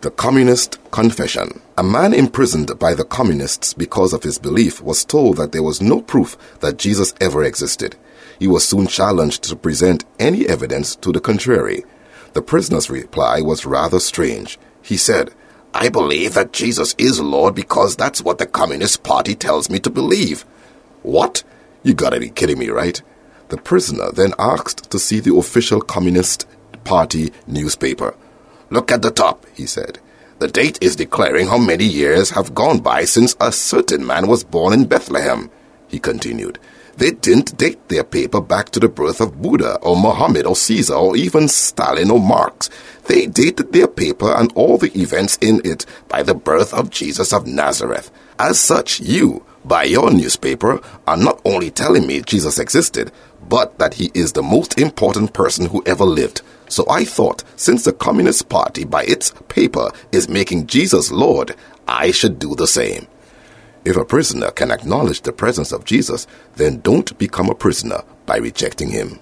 The Communist Confession. A man imprisoned by the communists because of his belief was told that there was no proof that Jesus ever existed. He was soon challenged to present any evidence to the contrary. The prisoner's reply was rather strange. He said, I believe that Jesus is Lord because that's what the Communist Party tells me to believe. What? You gotta be kidding me, right? The prisoner then asked to see the official Communist Party newspaper. Look at the top, he said. The date is declaring how many years have gone by since a certain man was born in Bethlehem, he continued. They didn't date their paper back to the birth of Buddha or Mohammed or Caesar or even Stalin or Marx. They dated their paper and all the events in it by the birth of Jesus of Nazareth. As such, you, by your newspaper, are not only telling me Jesus existed, but that he is the most important person who ever lived. So I thought, since the Communist Party, by its paper, is making Jesus Lord, I should do the same. If a prisoner can acknowledge the presence of Jesus, then don't become a prisoner by rejecting him.